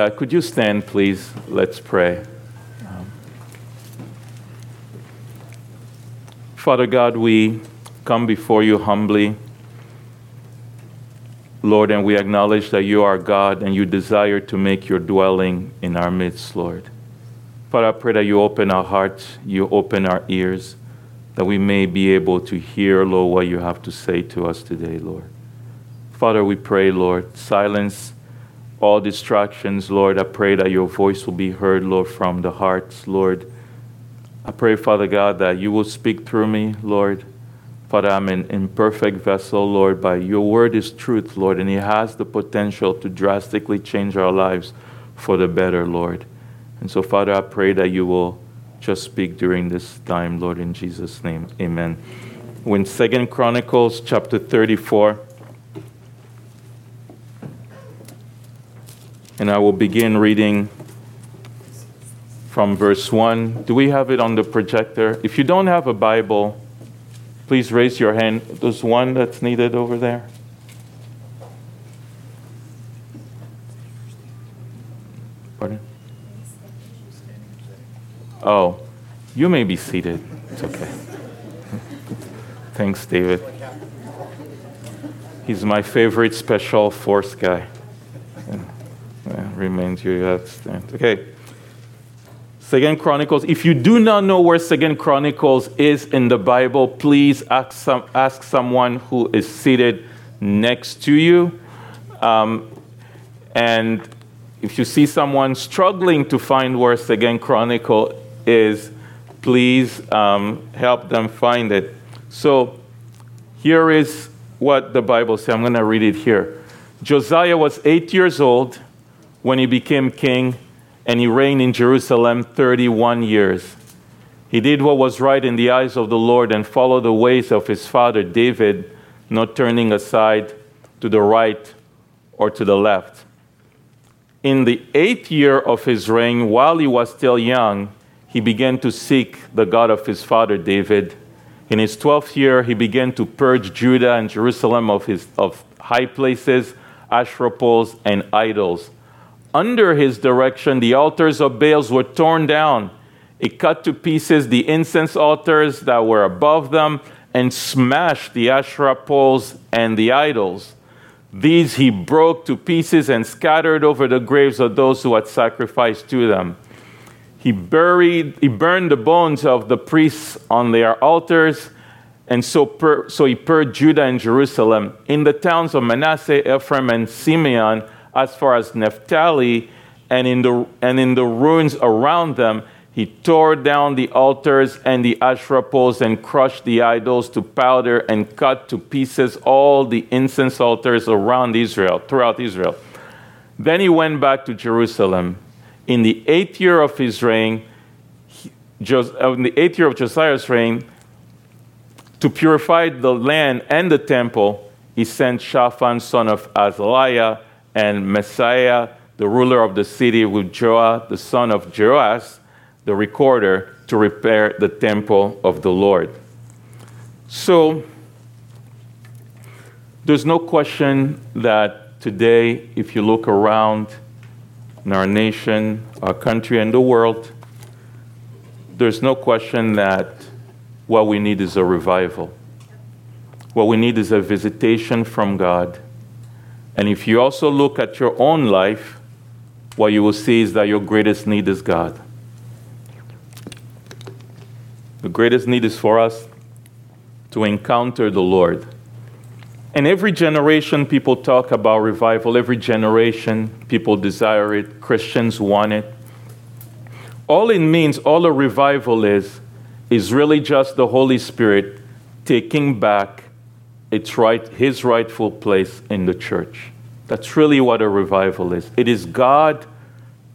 Uh, could you stand, please? Let's pray. Um, Father God, we come before you humbly. Lord, and we acknowledge that you are God and you desire to make your dwelling in our midst, Lord. Father, I pray that you open our hearts, you open our ears, that we may be able to hear, Lord, what you have to say to us today, Lord. Father, we pray, Lord, silence all distractions, Lord. I pray that your voice will be heard, Lord, from the hearts, Lord. I pray, Father God, that you will speak through me, Lord. Father, I'm an imperfect vessel, Lord, but your word is truth, Lord, and it has the potential to drastically change our lives for the better, Lord. And so, Father, I pray that you will just speak during this time, Lord, in Jesus' name. Amen. When Second Chronicles chapter 34, And I will begin reading from verse 1. Do we have it on the projector? If you don't have a Bible, please raise your hand. There's one that's needed over there. Pardon? Oh, you may be seated. It's okay. Thanks, David. He's my favorite special force guy remains you have stand. Okay. Second Chronicles. If you do not know where Second Chronicles is in the Bible, please ask, some, ask someone who is seated next to you. Um, and if you see someone struggling to find where Second Chronicle is, please um, help them find it. So here is what the Bible says. I'm going to read it here. Josiah was eight years old when he became king, and he reigned in Jerusalem 31 years. He did what was right in the eyes of the Lord and followed the ways of his father David, not turning aside to the right or to the left. In the eighth year of his reign, while he was still young, he began to seek the God of his father David. In his twelfth year, he began to purge Judah and Jerusalem of, his, of high places, poles, and idols under his direction, the altars of Baals were torn down. He cut to pieces the incense altars that were above them and smashed the Asherah poles and the idols. These he broke to pieces and scattered over the graves of those who had sacrificed to them. He buried, he burned the bones of the priests on their altars, and so, per, so he purged Judah and Jerusalem. In the towns of Manasseh, Ephraim, and Simeon, as far as Naphtali, and in the, and in the ruins around them, he tore down the altars and the Asherah poles and crushed the idols to powder and cut to pieces all the incense altars around Israel, throughout Israel. Then he went back to Jerusalem. In the eighth year of his reign, uh, in the eighth year of Josiah's reign, to purify the land and the temple, he sent Shaphan, son of Azaliah, and Maaseiah, the ruler of the city, with Joah, the son of Joash, the recorder, to repair the temple of the Lord. So, there's no question that today, if you look around in our nation, our country, and the world, there's no question that what we need is a revival. What we need is a visitation from God and if you also look at your own life, what you will see is that your greatest need is God. The greatest need is for us to encounter the Lord. And every generation, people talk about revival. Every generation, people desire it. Christians want it. All it means, all a revival is, is really just the Holy Spirit taking back its right, his rightful place in the church. That's really what a revival is. It is God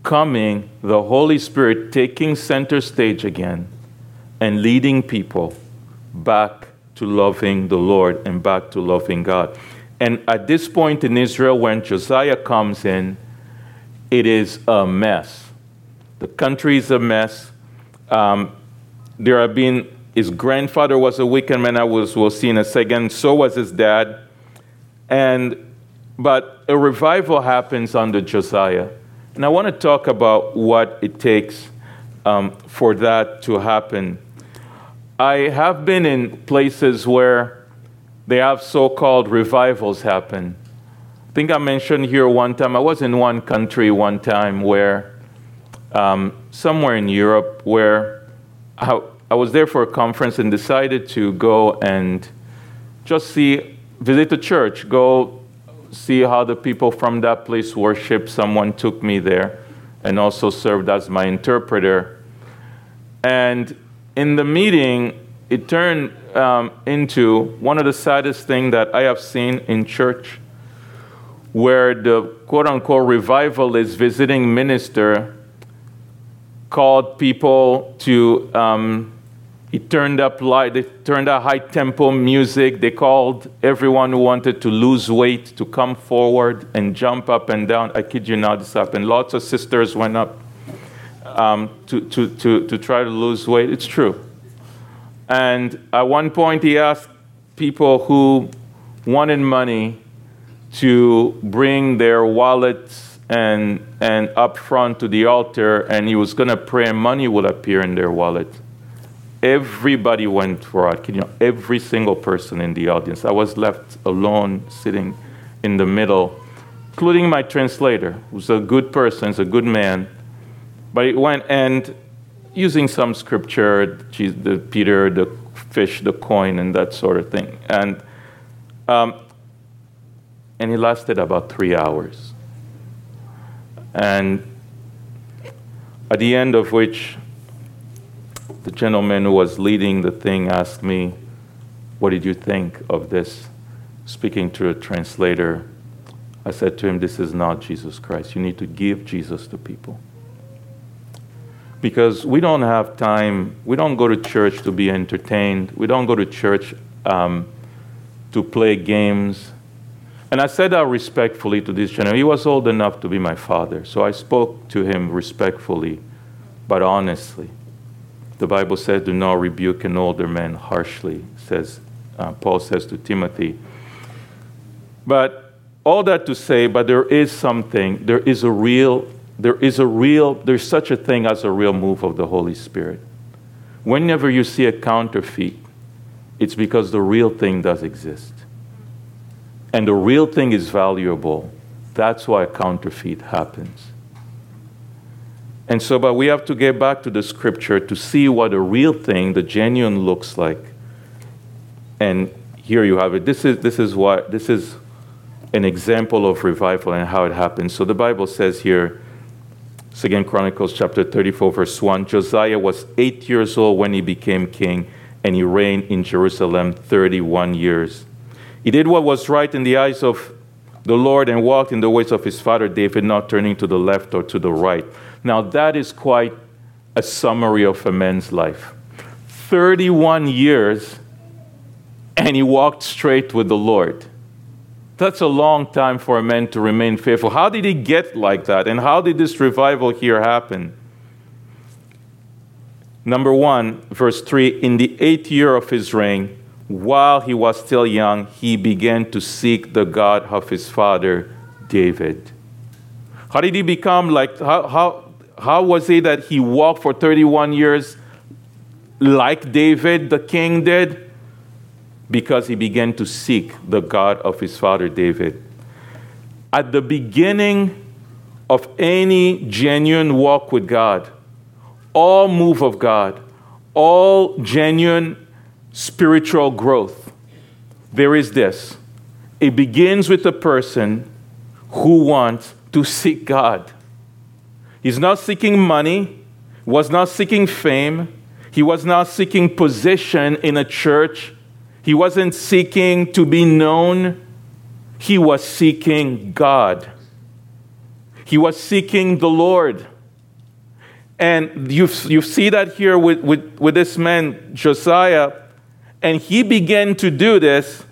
coming, the Holy Spirit taking center stage again and leading people back to loving the Lord and back to loving God. And at this point in Israel, when Josiah comes in, it is a mess. The country is a mess. Um, there have been his grandfather was a wicked man, I was, we'll see in a second. So was his dad. And, but a revival happens under Josiah. And I want to talk about what it takes um, for that to happen. I have been in places where they have so called revivals happen. I think I mentioned here one time, I was in one country one time where, um, somewhere in Europe, where I, I was there for a conference and decided to go and just see, visit the church, go see how the people from that place worship. Someone took me there and also served as my interpreter. And in the meeting, it turned um, into one of the saddest things that I have seen in church, where the quote unquote revivalist visiting minister called people to um, he turned up light, they turned up high tempo music. They called everyone who wanted to lose weight to come forward and jump up and down. I kid you not, this happened. Lots of sisters went up um, to, to, to, to try to lose weight. It's true. And at one point, he asked people who wanted money to bring their wallets and, and up front to the altar, and he was going to pray, and money would appear in their wallet. Everybody went for it, you know, every single person in the audience. I was left alone, sitting in the middle, including my translator, who's a good person, he's a good man. But it went and using some scripture, the Peter, the fish, the coin, and that sort of thing. And, um, and he lasted about three hours. And at the end of which, the gentleman who was leading the thing asked me, What did you think of this? Speaking to a translator, I said to him, This is not Jesus Christ. You need to give Jesus to people. Because we don't have time, we don't go to church to be entertained, we don't go to church um, to play games. And I said that respectfully to this gentleman. He was old enough to be my father, so I spoke to him respectfully, but honestly. The Bible says, "Do not rebuke an older man harshly," says uh, Paul says to Timothy. But all that to say, but there is something. There is a real. There is a real. There's such a thing as a real move of the Holy Spirit. Whenever you see a counterfeit, it's because the real thing does exist, and the real thing is valuable. That's why a counterfeit happens. And so, but we have to get back to the scripture to see what a real thing, the genuine, looks like. And here you have it. This is, this is what, this is an example of revival and how it happens. So the Bible says here, Second Chronicles chapter 34, verse 1 Josiah was eight years old when he became king, and he reigned in Jerusalem 31 years. He did what was right in the eyes of the Lord and walked in the ways of his father David, not turning to the left or to the right. Now, that is quite a summary of a man's life. 31 years, and he walked straight with the Lord. That's a long time for a man to remain faithful. How did he get like that? And how did this revival here happen? Number one, verse 3 In the eighth year of his reign, while he was still young, he began to seek the God of his father, David. How did he become like, how, how, how was it that he walked for 31 years like David the king did? Because he began to seek the God of his father David. At the beginning of any genuine walk with God, all move of God, all genuine spiritual growth, there is this. It begins with a person who wants to seek God. He's not seeking money, was not seeking fame, he was not seeking position in a church, he wasn't seeking to be known, he was seeking God. He was seeking the Lord. And you, you see that here with, with, with this man, Josiah, and he began to do this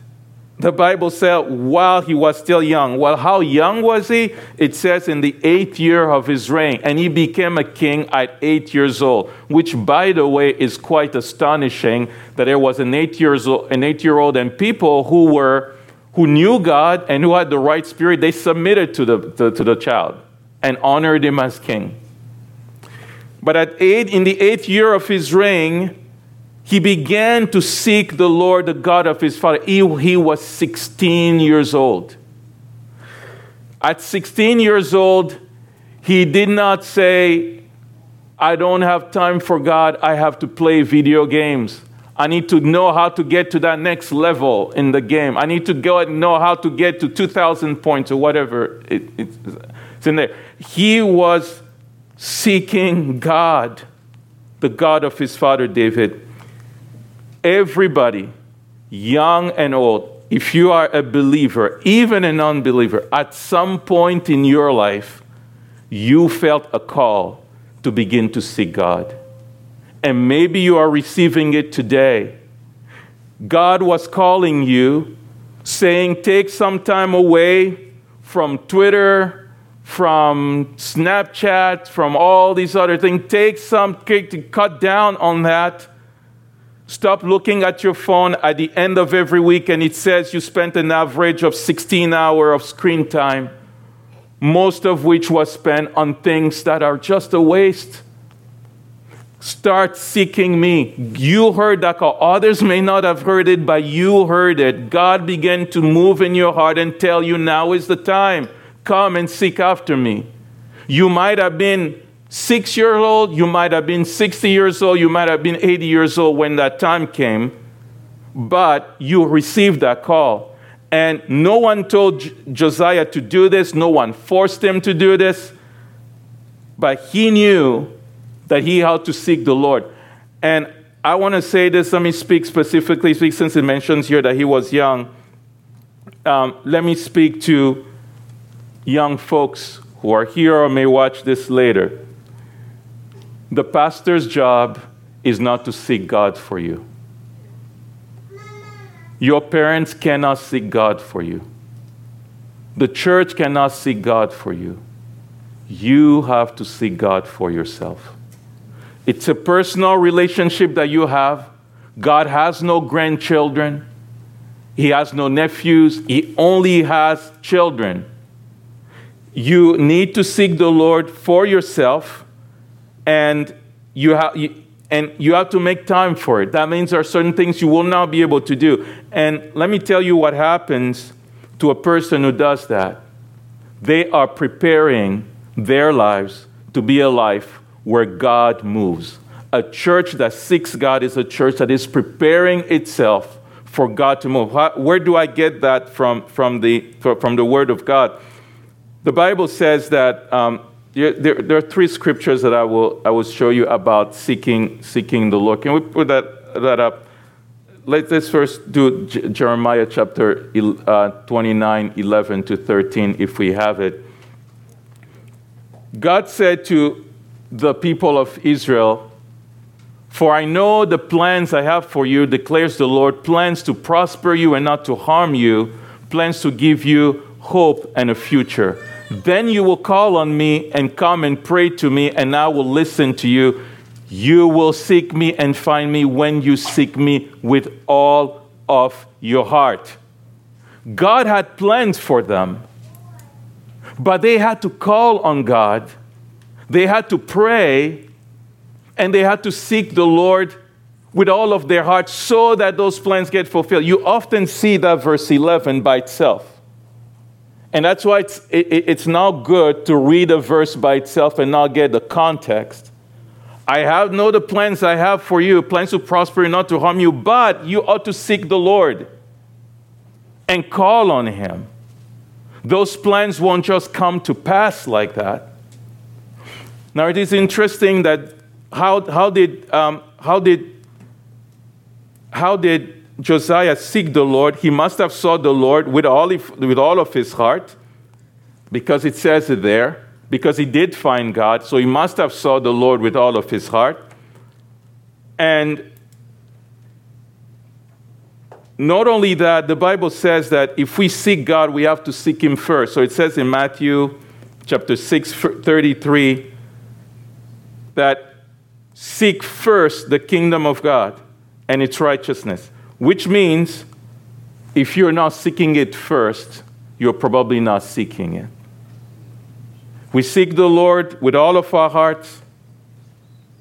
the Bible said while he was still young. Well, how young was he? It says in the eighth year of his reign, and he became a king at eight years old, which, by the way, is quite astonishing that there was an eight years old, an eight year old, and people who were who knew God and who had the right spirit, they submitted to the to, to the child, and honored him as king. But at eight, in the eighth year of his reign, he began to seek the Lord, the God of his father. He, he was 16 years old. At 16 years old, he did not say, I don't have time for God, I have to play video games. I need to know how to get to that next level in the game. I need to go and know how to get to 2,000 points or whatever it, it's in there. He was seeking God, the God of his father David. Everybody, young and old, if you are a believer, even a non believer, at some point in your life, you felt a call to begin to seek God. And maybe you are receiving it today. God was calling you, saying, Take some time away from Twitter, from Snapchat, from all these other things. Take some, to cut down on that Stop looking at your phone at the end of every week and it says you spent an average of 16 hours of screen time, most of which was spent on things that are just a waste. Start seeking me. You heard that call. Others may not have heard it, but you heard it. God began to move in your heart and tell you now is the time. Come and seek after me. You might have been six years old, you might have been 60 years old, you might have been 80 years old when that time came, but you received that call. And no one told Josiah to do this, no one forced him to do this, but he knew that he had to seek the Lord. And I want to say this, let me speak specifically, since it mentions here that he was young. Um, let me speak to young folks who are here or may watch this later. The pastor's job is not to seek God for you. Your parents cannot seek God for you. The church cannot seek God for you. You have to seek God for yourself. It's a personal relationship that you have. God has no grandchildren, He has no nephews, He only has children. You need to seek the Lord for yourself and you have and you have to make time for it. That means there are certain things you will not be able to do. And let me tell you what happens to a person who does that. They are preparing their lives to be a life where God moves. A church that seeks God is a church that is preparing itself for God to move. where do I get that from, from, the, from the Word of God? The Bible says that um, there, there, are three scriptures that I will, I will show you about seeking, seeking the Lord. Can we put that, that up? Let's, let's first do J- Jeremiah chapter uh, 29, 11 to 13, if we have it. God said to the people of Israel, For I know the plans I have for you, declares the Lord plans to prosper you and not to harm you, plans to give you hope and a future. Then you will call on me and come and pray to me, and I will listen to you. You will seek me and find me when you seek me with all of your heart. God had plans for them, but they had to call on God, they had to pray, and they had to seek the Lord with all of their heart so that those plans get fulfilled. You often see that verse 11 by itself. And that's why it's, it, it's not good to read a verse by itself and not get the context. I have know the plans I have for you, plans to prosper and not to harm you, but you ought to seek the Lord and call on Him. Those plans won't just come to pass like that. Now it is interesting that how, how did um, how did how did Josiah seek the Lord, he must have sought the Lord with all, with all of his heart, because it says it there, because he did find God, so he must have sought the Lord with all of his heart. And not only that, the Bible says that if we seek God, we have to seek him first. So it says in Matthew chapter 6, 33, that seek first the kingdom of God and its righteousness which means if you're not seeking it first, you're probably not seeking it. We seek the Lord with all of our hearts.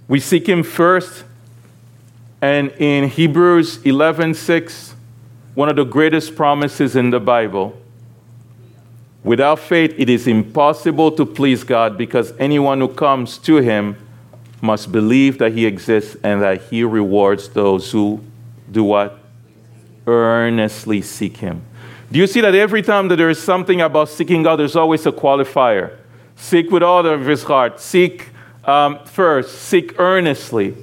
We seek Him first. And in Hebrews 11:6, one of the greatest promises in the Bible, without faith it is impossible to please God because anyone who comes to Him must believe that He exists and that He rewards those who do what? Earnestly seek Him. Do you see that every time that there is something about seeking God, there's always a qualifier? Seek with all of his heart. Seek um, first. Seek earnestly.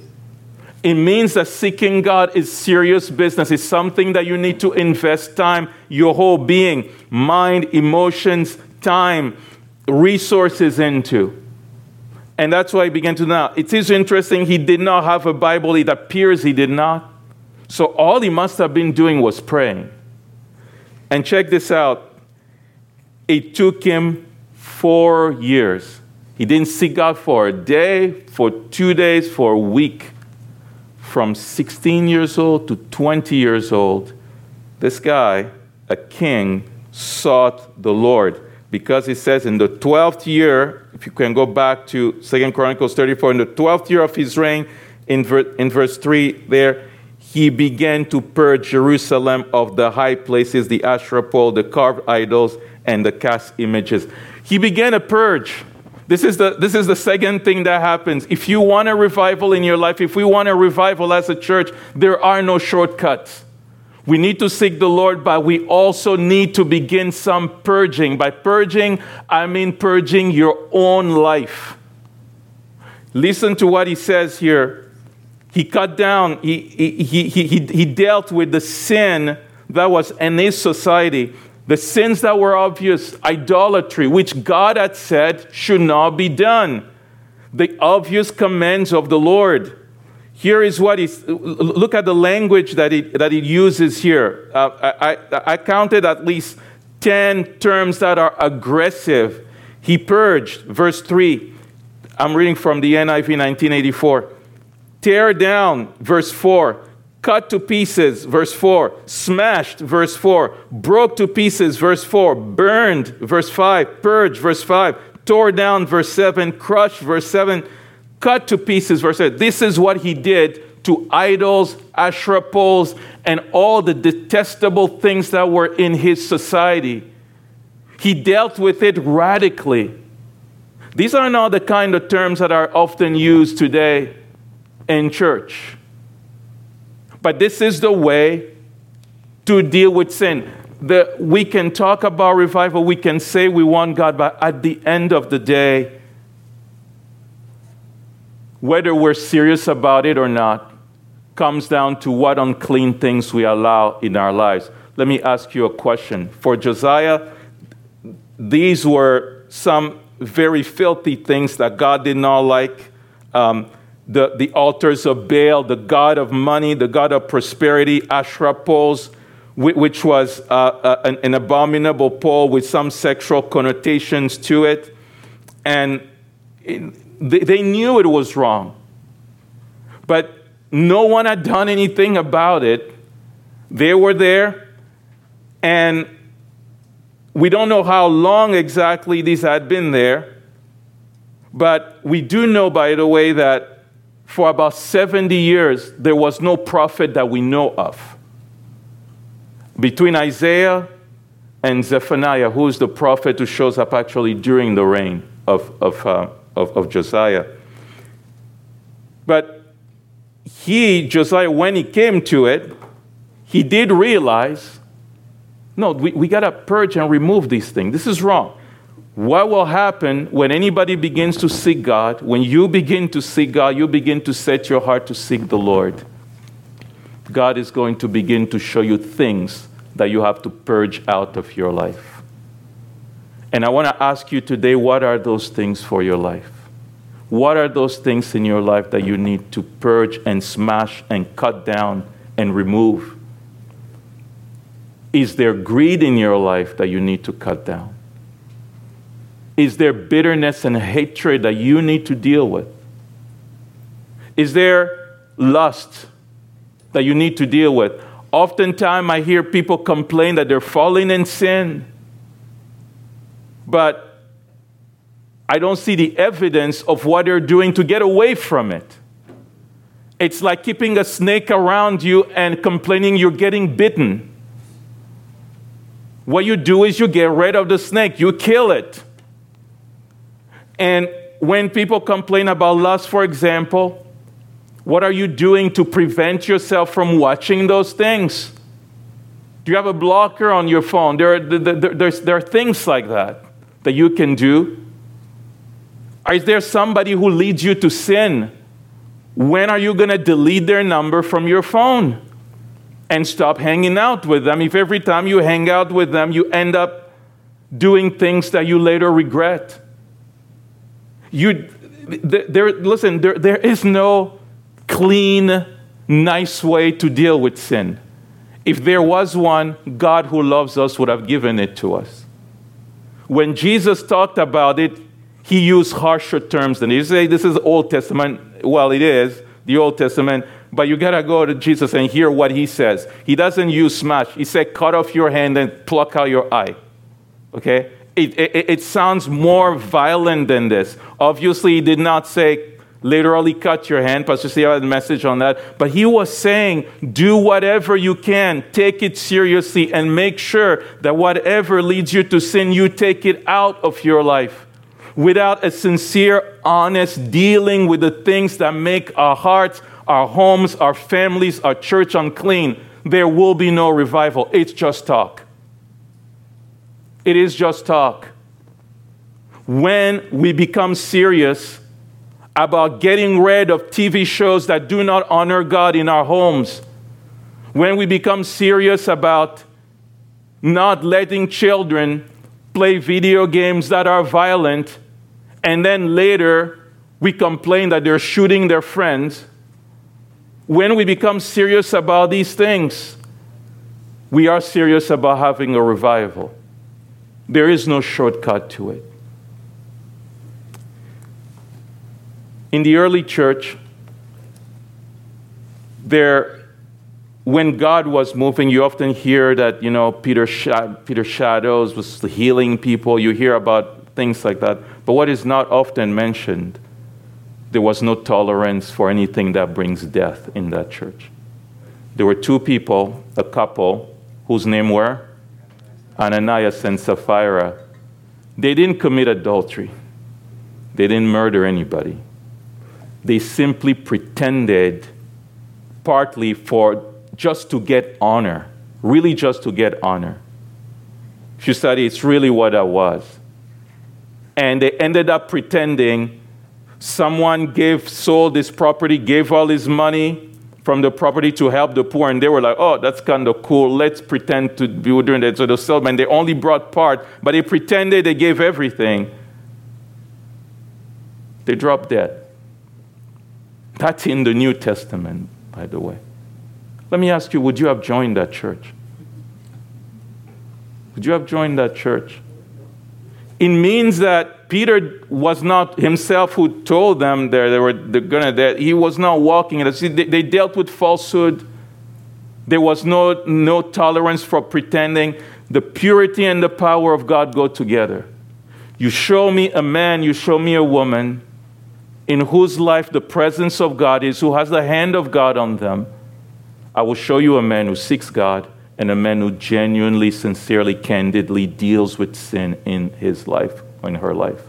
It means that seeking God is serious business. It's something that you need to invest time, your whole being, mind, emotions, time, resources into. And that's why I began to now. It is interesting, he did not have a Bible. It appears he did not. So all he must have been doing was praying. And check this out it took him four years. He didn't seek God for a day, for two days, for a week. From 16 years old to 20 years old, this guy, a king, sought the Lord. Because he says in the 12th year, if you can go back to 2 Chronicles 34, in the 12th year of his reign, in, ver- in verse 3 there, he began to purge Jerusalem of the high places, the Asherah pole, the carved idols, and the cast images. He began a purge. This is, the, this is the second thing that happens. If you want a revival in your life, if we want a revival as a church, there are no shortcuts. We need to seek the Lord, but we also need to begin some purging. By purging, I mean purging your own life. Listen to what he says here he cut down, he, he, he, he, he dealt with the sin that was in his society, the sins that were obvious, idolatry, which God had said should not be done, the obvious commands of the Lord. Here is what he's, look at the language that he, that he uses here. Uh, I, I, I counted at least 10 terms that are aggressive. He purged, verse 3. I'm reading from the NIV 1984 tear down, verse 4, cut to pieces, verse 4, smashed, verse 4, broke to pieces, verse 4, burned, verse 5, purged, verse 5, tore down, verse 7, crushed, verse 7, cut to pieces, verse 8. This is what he did to idols, Asherah poles, and all the detestable things that were in his society. He dealt with it radically. These are not the kind of terms that are often used today in church. But this is the way to deal with sin. The, we can talk about revival, we can say we want God, but at the end of the day, whether we're serious about it or not, comes down to what unclean things we allow in our lives. Let me ask you a question. For Josiah, these were some very filthy things that God did not like. Um, the, the altars of Baal, the god of money, the god of prosperity, Asherah poles, which was uh, uh, an, an, abominable pole with some sexual connotations to it. And they, they knew it was wrong. But no one had done anything about it. They were there, and we don't know how long exactly these had been there. But we do know, by the way, that for about 70 years, there was no prophet that we know of. Between Isaiah and Zephaniah, who is the prophet who shows up actually during the reign of, of, uh, of, of Josiah. But he, Josiah, when he came to it, he did realize no, we, we got to purge and remove these things. This is wrong. What will happen when anybody begins to seek God? When you begin to seek God, you begin to set your heart to seek the Lord. God is going to begin to show you things that you have to purge out of your life. And I want to ask you today what are those things for your life? What are those things in your life that you need to purge and smash and cut down and remove? Is there greed in your life that you need to cut down? Is there bitterness and hatred that you need to deal with? Is there lust that you need to deal with? Oftentimes, I hear people complain that they're falling in sin. But I don't see the evidence of what they're doing to get away from it. It's like keeping a snake around you and complaining you're getting bitten. What you do is you get rid of the snake, you kill it. And when people complain about lust, for example, what are you doing to prevent yourself from watching those things? Do you have a blocker on your phone? There are, there, there are things like that that you can do. Is there somebody who leads you to sin? When are you going to delete their number from your phone and stop hanging out with them? If every time you hang out with them, you end up doing things that you later regret. You, there, listen, there, there is no clean, nice way to deal with sin. If there was one, God who loves us would have given it to us. When Jesus talked about it, he used harsher terms than you say this is Old Testament. Well, it is the Old Testament, but you gotta go to Jesus and hear what he says. He doesn't use smash. He said, "Cut off your hand and pluck out your eye." Okay, it, it, it sounds more violent than this. Obviously, he did not say literally cut your hand. Pastor Steve had a message on that. But he was saying, do whatever you can, take it seriously, and make sure that whatever leads you to sin, you take it out of your life. Without a sincere, honest dealing with the things that make our hearts, our homes, our families, our church unclean, there will be no revival. It's just talk. It is just talk. When we become serious about getting rid of TV shows that do not honor God in our homes, when we become serious about not letting children play video games that are violent, and then later we complain that they're shooting their friends, when we become serious about these things, we are serious about having a revival. There is no shortcut to it. In the early church, there, when God was moving, you often hear that, you know, Peter, Peter Shadows was healing people. You hear about things like that. But what is not often mentioned, there was no tolerance for anything that brings death in that church. There were two people, a couple, whose name were Ananias and Sapphira, they didn't commit adultery. They didn't murder anybody. They simply pretended, partly for just to get honor, really just to get honor. If you study, it's really what that was. And they ended up pretending someone gave, sold this property, gave all his money, from the property to help the poor, and they were like, "Oh, that's kind of cool. Let's pretend to be doing that." So the salesman, they only brought part, but they pretended they gave everything. They dropped dead. That's in the New Testament, by the way. Let me ask you: Would you have joined that church? Would you have joined that church? It means that Peter was not himself who told them that they were gonna that he was not walking it. They, they dealt with falsehood. There was no, no tolerance for pretending. The purity and the power of God go together. You show me a man, you show me a woman in whose life the presence of God is, who has the hand of God on them. I will show you a man who seeks God and a man who genuinely, sincerely, candidly deals with sin in his life in her life.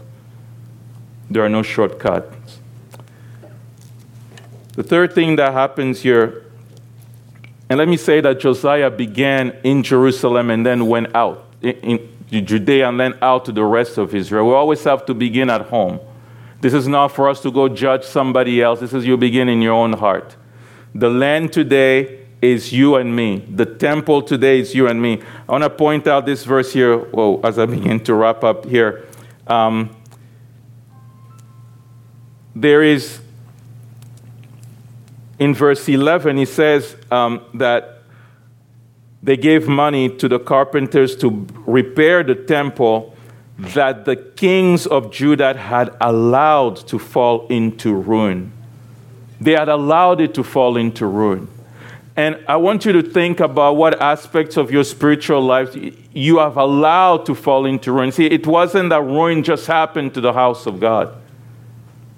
There are no shortcuts. The third thing that happens here, and let me say that Josiah began in Jerusalem and then went out in, Judea and then out to the rest of Israel. We always have to begin at home. This is not for us to go judge somebody else. This is you begin in your own heart. The land today is you and me. The temple today is you and me. I want to point out this verse here well, as I begin to wrap up here. Um, there is, in verse 11, he says um, that they gave money to the carpenters to repair the temple that the kings of Judah had allowed to fall into ruin. They had allowed it to fall into ruin. And I want you to think about what aspects of your spiritual life you have allowed to fall into ruin. See, it wasn't that ruin just happened to the house of God.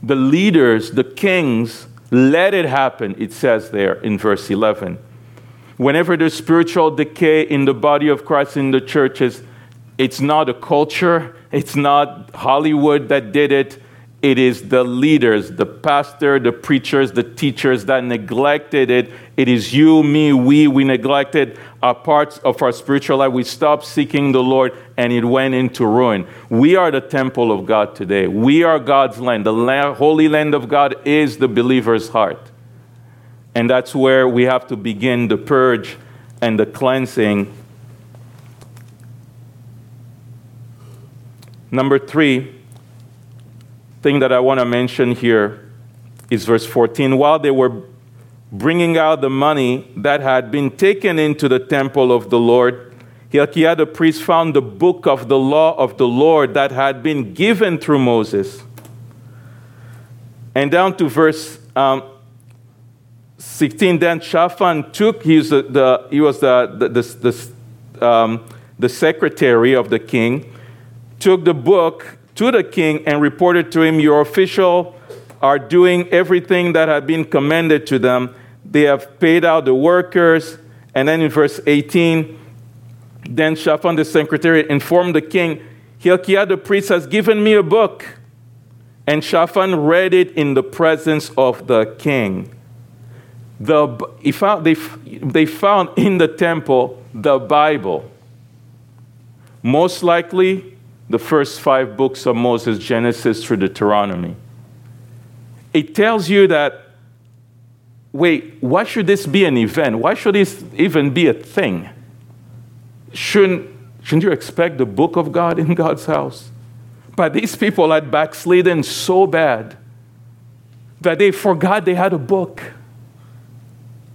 The leaders, the kings, let it happen, it says there in verse 11. Whenever there's spiritual decay in the body of Christ in the churches, it's not a culture, it's not Hollywood that did it, it is the leaders, the pastor, the preachers, the teachers that neglected it. It is you, me, we. We neglected our parts of our spiritual life. We stopped seeking the Lord and it went into ruin. We are the temple of God today. We are God's land. The land, holy land of God is the believer's heart. And that's where we have to begin the purge and the cleansing. Number three, thing that I want to mention here is verse 14. While they were bringing out the money that had been taken into the temple of the Lord, Hilkiah the priest found the book of the law of the Lord that had been given through Moses. And down to verse um, 16, then Shaphan took, he was the, the he was the, the, the, um, the secretary of the king, took the book to the king and reported to him, Your official are doing everything that had been commanded to them. They have paid out the workers. And then in verse 18, then Shaphan the secretary informed the king, Hilkiah the priest has given me a book. And Shaphan read it in the presence of the king. The, he found, they, they found in the temple the Bible. Most likely, the first five books of Moses, Genesis through Deuteronomy. It tells you that, wait, why should this be an event? Why should this even be a thing? Shouldn't, shouldn't you expect the book of God in God's house? But these people had backslidden so bad that they forgot they had a book.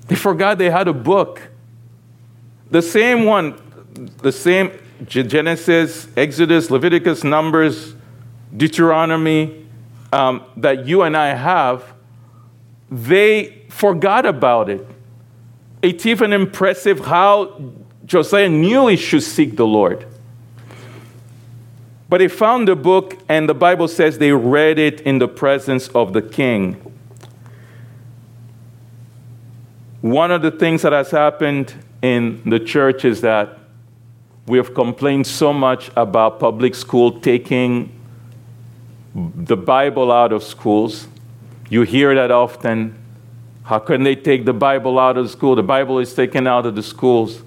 They forgot they had a book. The same one, the same Genesis, Exodus, Leviticus, Numbers, Deuteronomy um, that you and I have, they forgot about it. It's even impressive how Josiah knew he should seek the Lord. But he found the book, and the Bible says they read it in the presence of the king. One of the things that has happened in the church is that we have complained so much about public school taking the Bible out of schools. You hear that often. How can they take the Bible out of school? The Bible is taken out of the schools.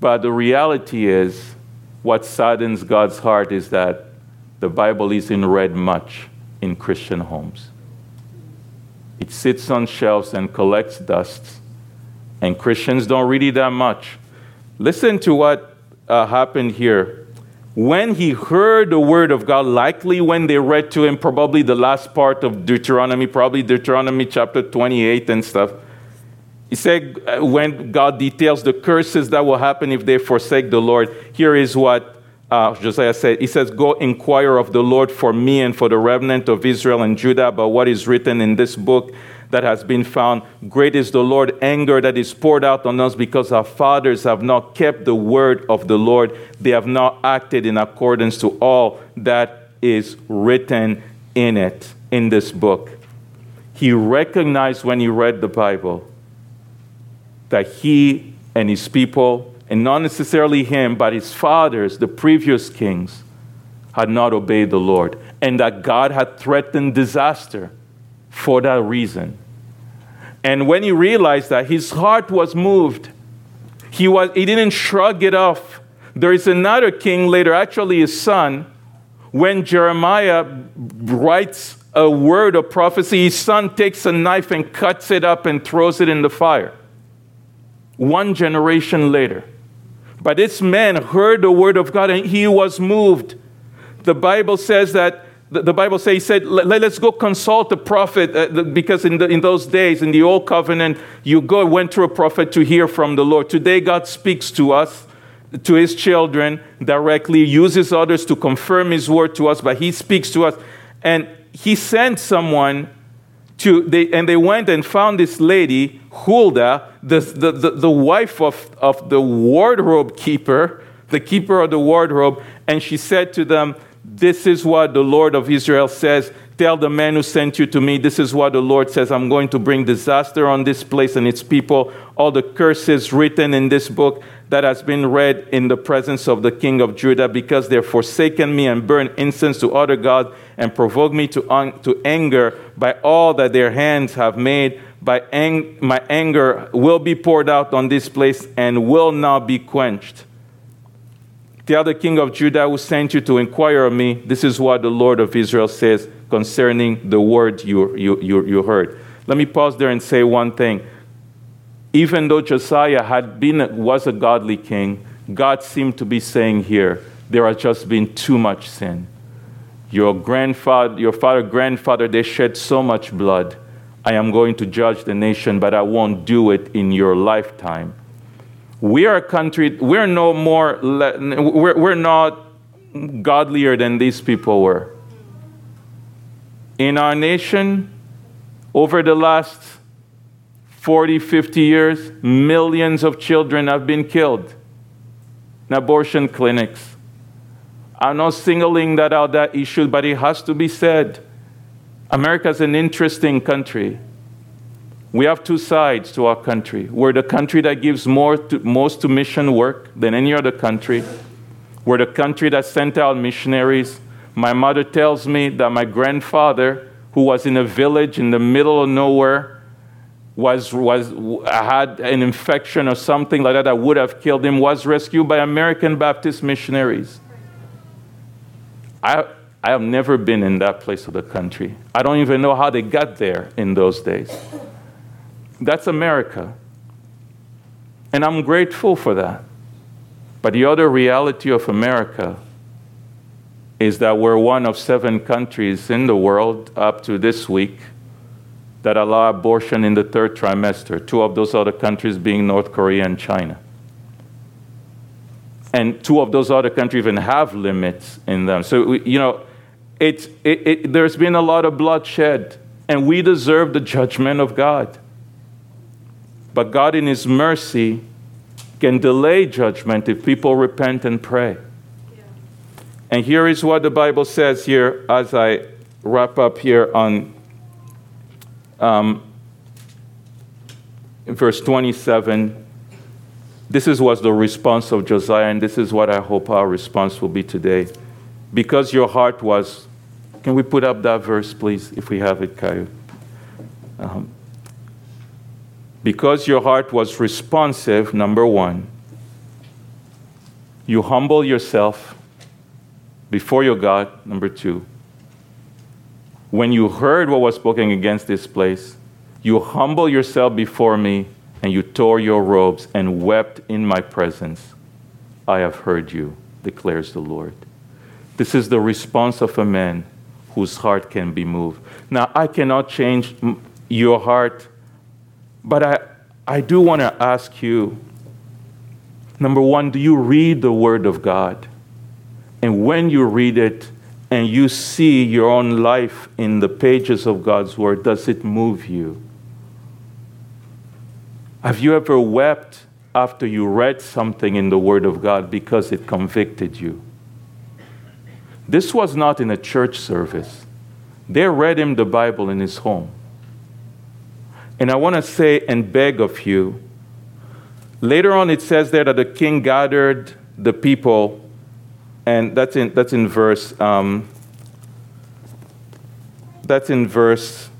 But the reality is, what saddens God's heart is that the Bible isn't read much in Christian homes. It sits on shelves and collects dust, and Christians don't read it that much. Listen to what uh, happened here. When he heard the word of God, likely when they read to him probably the last part of Deuteronomy, probably Deuteronomy chapter 28 and stuff, he said, uh, when God details the curses that will happen if they forsake the Lord, here is what uh, Josiah said. He says, Go inquire of the Lord for me and for the remnant of Israel and Judah about what is written in this book that has been found. Great is the Lord anger that is poured out on us because our fathers have not kept the word of the Lord. They have not acted in accordance to all that is written in it, in this book. He recognized when he read the Bible that he and his people, and not necessarily him, but his fathers, the previous kings, had not obeyed the Lord, and that God had threatened disaster for that reason. And when he realized that, his heart was moved. He, was, he didn't shrug it off. There is another king later, actually his son, when Jeremiah writes a word of prophecy, his son takes a knife and cuts it up and throws it in the fire. One generation later. But this man heard the word of God and he was moved. The Bible says that the, the Bible says, he said, Let, us go consult a prophet, uh, because in, the, in those days, in the Old Covenant, you go, went to a prophet to hear from the Lord. Today, God speaks to us, to his children directly, uses others to confirm his word to us, but he speaks to us. And he sent someone to, they, and they went and found this lady, Huldah, the, the, the, the wife of, of the wardrobe keeper, the keeper of the wardrobe, and she said to them, This is what the Lord of Israel says. Tell the man who sent you to me, This is what the Lord says. I'm going to bring disaster on this place and its people. All the curses written in this book that has been read in the presence of the king of Judah, because they've forsaken me and burned incense to other gods and provoked me to, un- to anger by all that their hands have made. By ang- my anger will be poured out on this place and will not be quenched. The king of Judah who sent you to inquire of me, this is what the Lord of Israel says concerning the word you, you, you, you heard. Let me pause there and say one thing. Even though Josiah had been, was a godly king, God seemed to be saying here, there has just been too much sin. Your grandfather, your father, grandfather, they shed so much blood. I am going to judge the nation, but I won't do it in your lifetime. We are a country, we're no more, we're, we're not godlier than these people were. In our nation, over the last 40, 50 years, millions of children have been killed in abortion clinics. I'm not singling that out, that issue, but it has to be said. America is an interesting country. We have two sides to our country. We're the country that gives more to, most to mission work than any other country. We're the country that sent out missionaries. My mother tells me that my grandfather, who was in a village in the middle of nowhere, was, was, had an infection or something like that that would have killed him, was rescued by American Baptist missionaries. I, I have never been in that place of the country. I don't even know how they got there in those days. That's America. And I'm grateful for that. But the other reality of America is that we're one of seven countries in the world up to this week that allow abortion in the third trimester, two of those other countries being North Korea and China. And two of those other countries even have limits in them. So, you know, it, it, there's been a lot of bloodshed, and we deserve the judgment of God. But God, in His mercy, can delay judgment if people repent and pray. Yeah. And here is what the Bible says here as I wrap up here on um, verse 27. This is was the response of Josiah, and this is what I hope our response will be today. Because your heart was, can we put up that verse, please, if we have it, Caillou? Um, because your heart was responsive, number one, you humble yourself before your God, number two. When you heard what was spoken against this place, you humble yourself before me and you tore your robes and wept in my presence. I have heard you, declares the Lord. This is the response of a man whose heart can be moved. Now, I cannot change your heart but I, I do want to ask you number one, do you read the Word of God? And when you read it and you see your own life in the pages of God's Word, does it move you? Have you ever wept after you read something in the Word of God because it convicted you? This was not in a church service. They read him the Bible in his home. And I want to say and beg of you. Later on, it says there that the king gathered the people, and that's in, that's in verse. Um, that's in verse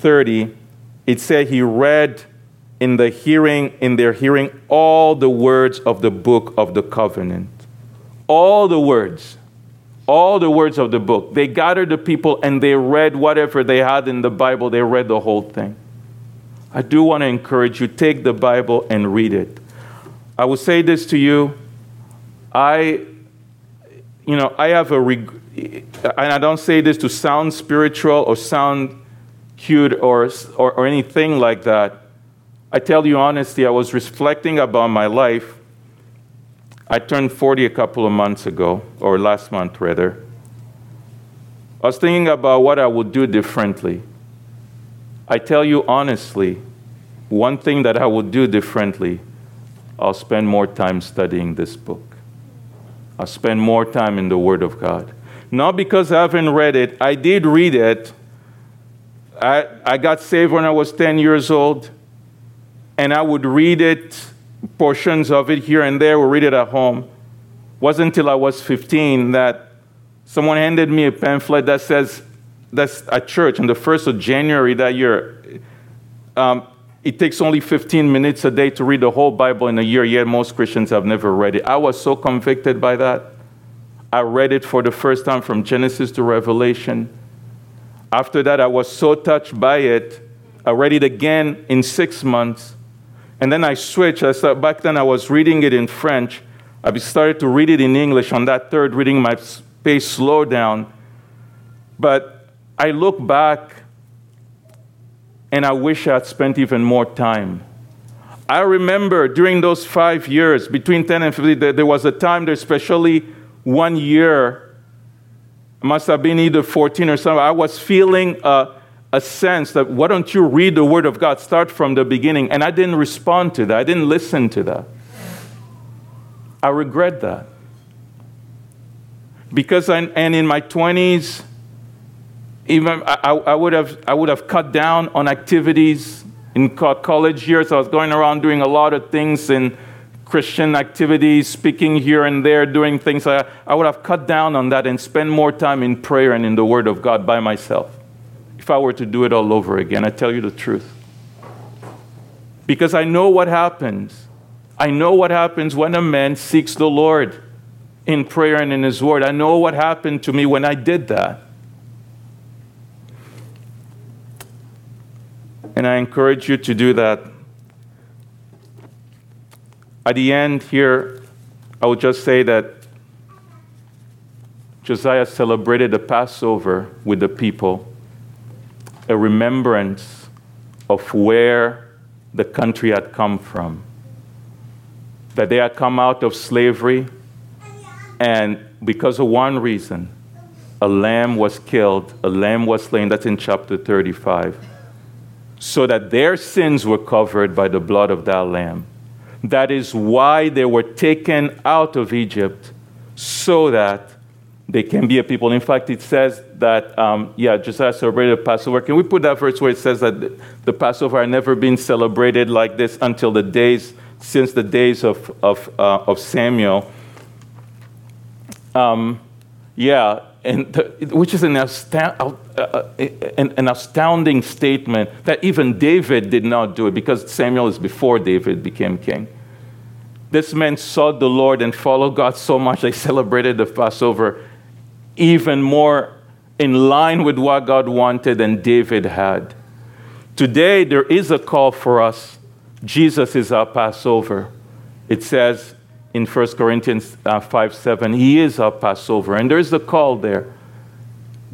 30. It said he read in the hearing, in their hearing, all the words of the book of the covenant. All the words all the words of the book. They gathered the people and they read whatever they had in the Bible, they read the whole thing. I do want to encourage you take the Bible and read it. I will say this to you. I you know, I have a reg- and I don't say this to sound spiritual or sound cute or, or, or anything like that. I tell you honestly, I was reflecting about my life I turned 40 a couple of months ago, or last month rather. I was thinking about what I would do differently. I tell you honestly, one thing that I would do differently, I'll spend more time studying this book. I'll spend more time in the Word of God. Not because I haven't read it, I did read it. I, I got saved when I was 10 years old, and I would read it, portions of it here and there, would read it at home. wasn't until I was 15 that someone handed me a pamphlet that says, that's at church on the 1st of January that year. Um, it takes only 15 minutes a day to read the whole Bible in a year, yet most Christians have never read it. I was so convicted by that. I read it for the first time from Genesis to Revelation. After that, I was so touched by it. I read it again in six months. And then I switched. I started, back then, I was reading it in French. I started to read it in English. On that third reading, my pace slowed down. But I look back and I wish I had spent even more time. I remember during those five years, between 10 and 15, there was a time, there, especially one year, must have been either 14 or something, I was feeling a, a sense that why don't you read the Word of God, start from the beginning? And I didn't respond to that, I didn't listen to that. I regret that. Because I, and in my 20s, even I, I, would have, I would have cut down on activities in college years. I was going around doing a lot of things in Christian activities, speaking here and there, doing things. I, I would have cut down on that and spend more time in prayer and in the Word of God by myself. If I were to do it all over again, I tell you the truth. Because I know what happens. I know what happens when a man seeks the Lord in prayer and in his word. I know what happened to me when I did that. And I encourage you to do that. At the end here, I would just say that Josiah celebrated the Passover with the people, a remembrance of where the country had come from. That they had come out of slavery, and because of one reason, a lamb was killed, a lamb was slain. That's in chapter 35 so that their sins were covered by the blood of that lamb. That is why they were taken out of Egypt, so that they can be a people. In fact, it says that, um, yeah, Josiah celebrated Passover. Can we put that verse where it says that the Passover had never been celebrated like this until the days, since the days of, of, uh, of Samuel? Um, yeah, and the, which is an, uh, uh, an, an, astounding statement that even David did not do it because Samuel is before David became king. This man sought the Lord and followed God so much they celebrated the Passover even more in line with what God wanted than David had. Today, there is a call for us. Jesus is our Passover. It says in 1 Corinthians uh, 5 7. He is our Passover. And there's a call there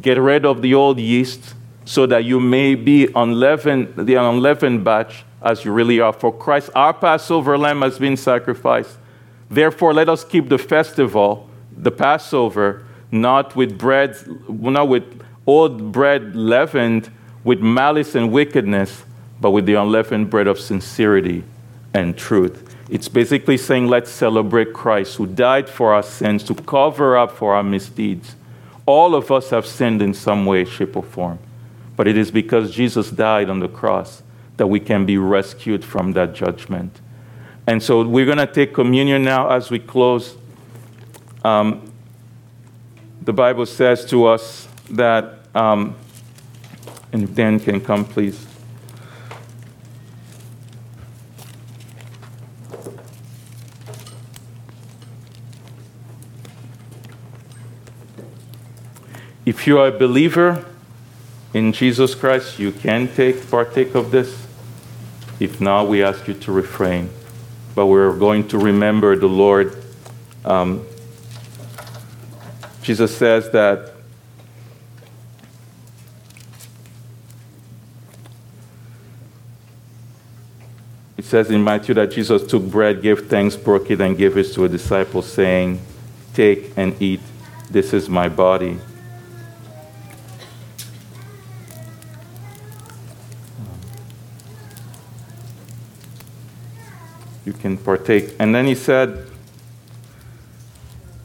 get rid of the old yeast so that you may be unleavened, the unleavened batch as you really are. For Christ, our Passover lamb has been sacrificed. Therefore, let us keep the festival, the Passover, not with bread, not with old bread leavened with malice and wickedness, but with the unleavened bread of sincerity and truth. It's basically saying, let's celebrate Christ who died for our sins to cover up for our misdeeds. All of us have sinned in some way, shape, or form. But it is because Jesus died on the cross that we can be rescued from that judgment. And so we're going to take communion now as we close. Um, the Bible says to us that, um, and if Dan can come, please. If you are a believer in Jesus Christ, you can take partake of this. If not, we ask you to refrain. But we're going to remember the Lord. Um, Jesus says that it says in Matthew that Jesus took bread, gave thanks, broke it, and gave it to a disciple, saying, Take and eat, this is my body. You can partake. And then he said,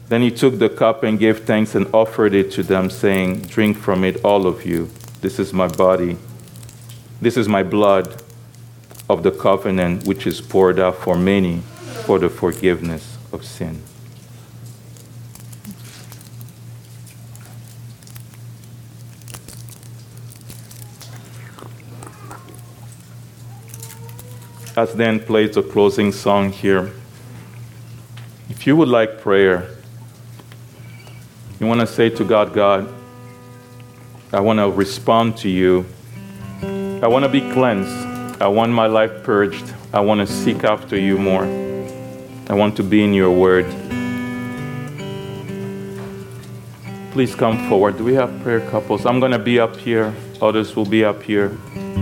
then he took the cup and gave thanks and offered it to them, saying, Drink from it, all of you. This is my body. This is my blood of the covenant, which is poured out for many for the forgiveness of sin. As Dan plays the closing song here, if you would like prayer, you want to say to God, God, I want to respond to you. I want to be cleansed. I want my life purged. I want to seek after you more. I want to be in your word. Please come forward. Do we have prayer couples? I'm going to be up here. Others will be up here.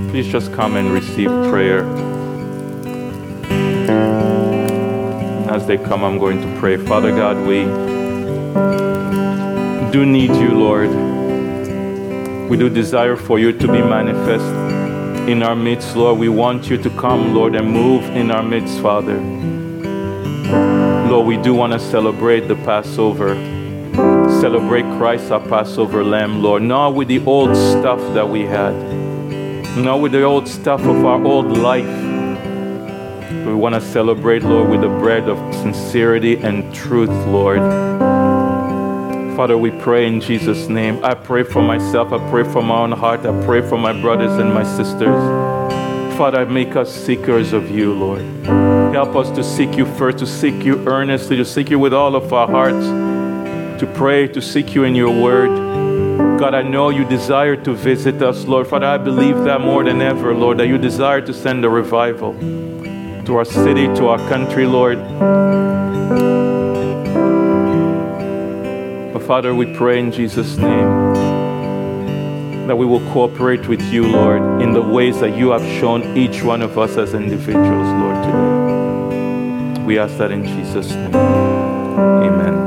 Please just come and receive prayer. As they come, I'm going to pray. Father God, we do need you, Lord. We do desire for you to be manifest in our midst, Lord. We want you to come, Lord, and move in our midst, Father. Lord, we do want to celebrate the Passover, celebrate Christ, our Passover lamb, Lord, not with the old stuff that we had, not with the old stuff of our old life. We want to celebrate, Lord, with the bread of sincerity and truth, Lord. Father, we pray in Jesus' name. I pray for myself. I pray for my own heart. I pray for my brothers and my sisters. Father, make us seekers of you, Lord. Help us to seek you first, to seek you earnestly, to seek you with all of our hearts, to pray, to seek you in your word. God, I know you desire to visit us, Lord. Father, I believe that more than ever, Lord, that you desire to send a revival to our city, to our country, Lord. Father, we pray in Jesus' name that we will cooperate with you, Lord, in the ways that you have shown each one of us as individuals, Lord, today. We ask that in Jesus' name. Amen.